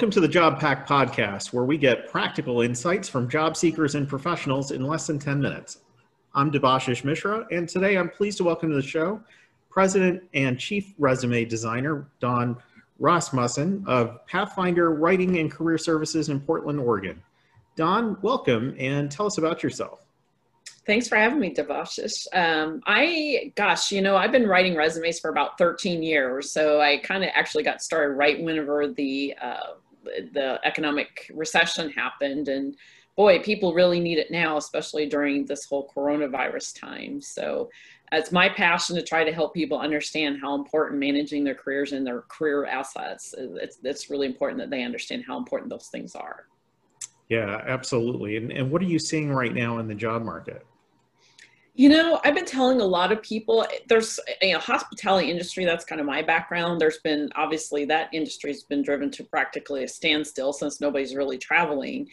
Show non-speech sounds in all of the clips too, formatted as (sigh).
Welcome to the Job Pack podcast, where we get practical insights from job seekers and professionals in less than 10 minutes. I'm Debashish Mishra, and today I'm pleased to welcome to the show President and Chief Resume Designer Dawn Rasmussen of Pathfinder Writing and Career Services in Portland, Oregon. Dawn, welcome and tell us about yourself. Thanks for having me, Devashish. Um, I, gosh, you know, I've been writing resumes for about 13 years. So I kind of actually got started right whenever the, uh, the economic recession happened. And boy, people really need it now, especially during this whole coronavirus time. So it's my passion to try to help people understand how important managing their careers and their career assets. It's, it's really important that they understand how important those things are. Yeah, absolutely. And, and what are you seeing right now in the job market? You know, I've been telling a lot of people there's you know hospitality industry. That's kind of my background. There's been obviously that industry has been driven to practically a standstill since nobody's really traveling.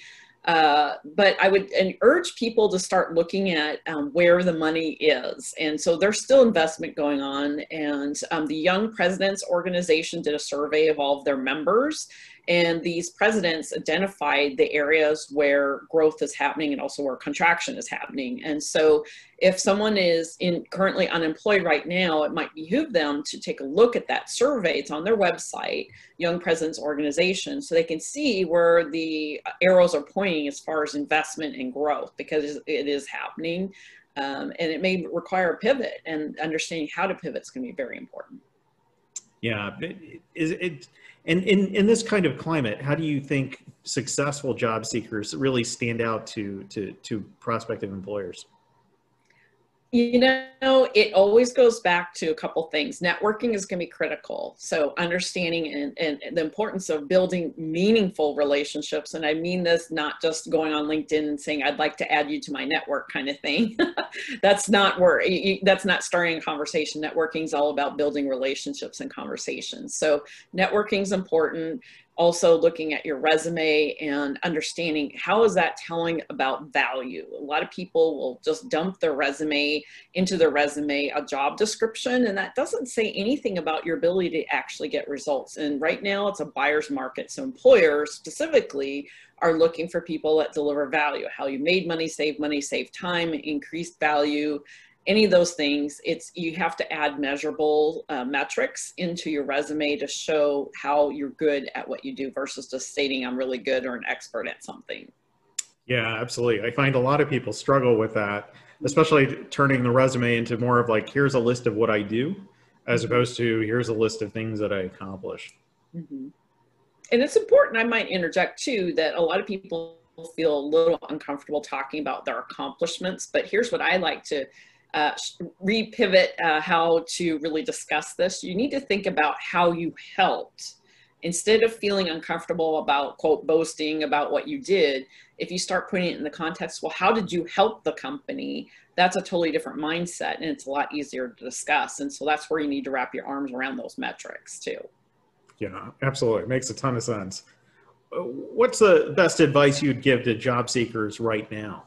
Uh, but I would urge people to start looking at um, where the money is. And so there's still investment going on. And um, the Young Presidents Organization did a survey of all of their members. And these presidents identified the areas where growth is happening and also where contraction is happening. And so if someone is in currently unemployed right now, it might behoove them to take a look at that survey. It's on their website, Young Presidents Organization, so they can see where the arrows are pointing as far as investment and growth because it is happening. Um, and it may require a pivot and understanding how to pivot is going to be very important. Yeah, is it, and in, in this kind of climate, how do you think successful job seekers really stand out to, to, to prospective employers? You know, it always goes back to a couple things. Networking is going to be critical. So, understanding and, and, the importance of building meaningful relationships. And I mean this not just going on LinkedIn and saying, I'd like to add you to my network kind of thing. (laughs) that's not where that's not starting a conversation. Networking is all about building relationships and conversations. So, networking is important also looking at your resume and understanding how is that telling about value. A lot of people will just dump their resume into their resume a job description and that doesn't say anything about your ability to actually get results. And right now it's a buyer's market. So employers specifically are looking for people that deliver value how you made money save money save time increased value any of those things, it's you have to add measurable uh, metrics into your resume to show how you're good at what you do versus just stating I'm really good or an expert at something. Yeah, absolutely. I find a lot of people struggle with that, especially turning the resume into more of like, here's a list of what I do, as mm-hmm. opposed to here's a list of things that I accomplished. Mm-hmm. And it's important, I might interject too, that a lot of people feel a little uncomfortable talking about their accomplishments. But here's what I like to uh, repivot uh, how to really discuss this, you need to think about how you helped. Instead of feeling uncomfortable about, quote, boasting about what you did, if you start putting it in the context, well, how did you help the company? That's a totally different mindset and it's a lot easier to discuss. And so that's where you need to wrap your arms around those metrics too. Yeah, absolutely. It makes a ton of sense. Uh, what's the best advice you'd give to job seekers right now?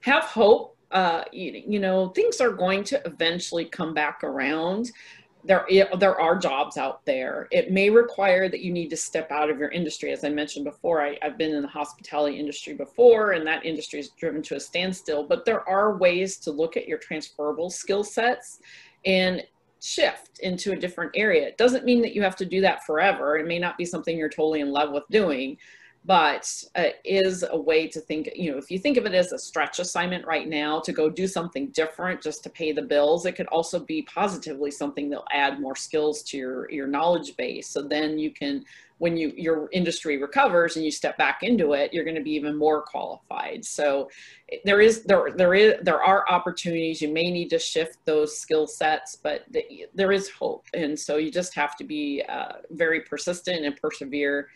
Have hope uh, you, you know, things are going to eventually come back around. There, there are jobs out there. It may require that you need to step out of your industry. As I mentioned before, I, I've been in the hospitality industry before, and that industry is driven to a standstill. But there are ways to look at your transferable skill sets and shift into a different area. It doesn't mean that you have to do that forever. It may not be something you're totally in love with doing, but uh, is a way to think, you know, if you think of it as a stretch assignment right now to go do something different just to pay the bills, it could also be positively something that'll add more skills to your, your knowledge base. So then you can, when you your industry recovers and you step back into it, you're going to be even more qualified. So there is there there is there are opportunities. You may need to shift those skill sets, but the, there is hope, and so you just have to be uh, very persistent and persevere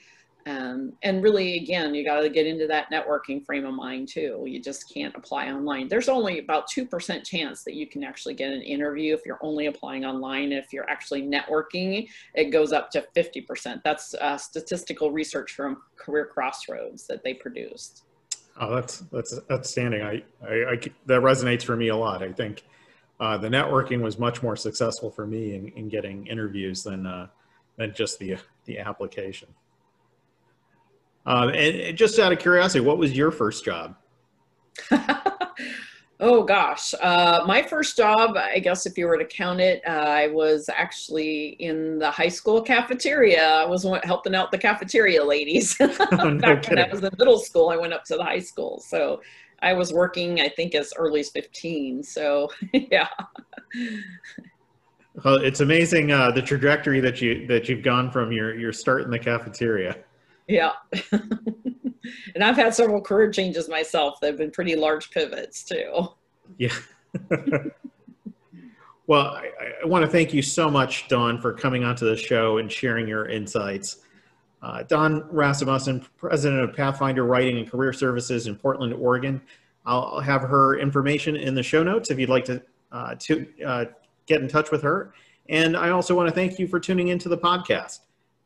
um, and really, again, you got to get into that networking frame of mind too. You just can't apply online. There's only about 2% chance that you can actually get an interview if you're only applying online. If you're actually networking, it goes up to 50%. That's uh, statistical research from Career Crossroads that they produced. Oh, that's, that's outstanding. I, I, I that resonates for me a lot. I think uh, the networking was much more successful for me in, in getting interviews than, uh, than just the, the application. Um, and, and just out of curiosity, what was your first job? (laughs) oh gosh, uh, my first job, I guess if you were to count it, uh, I was actually in the high school cafeteria. I was helping out the cafeteria ladies. oh, (laughs) (laughs) no Back kidding. when I was in middle school, I went up to the high school. So I was working, I think, as early as 15. So yeah. Well, it's amazing uh, the trajectory that you that you've gone from your your start in the cafeteria. Yeah. (laughs) and I've had several career changes myself that have been pretty large pivots too. Yeah. (laughs) well, I, I, want to thank you so much, Dawn, for coming onto the show and sharing your insights. Uh, Dawn Rasmussen, president of Pathfinder Writing and Career Services in Portland, Oregon. I'll have her information in the show notes if you'd like to uh, to uh, get in touch with her. And I also want to thank you for tuning into the podcast.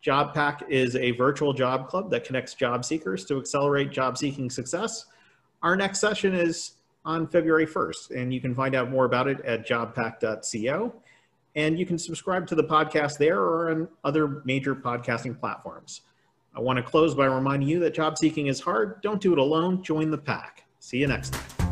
JobPack is a virtual job club that connects job seekers to accelerate job seeking success. Our next session is on February 1st, and you can find out more about it at jobpack.co. And you can subscribe to the podcast there or on other major podcasting platforms. I want to close by reminding you that job seeking is hard. Don't do it alone. Join the pack. See you next time.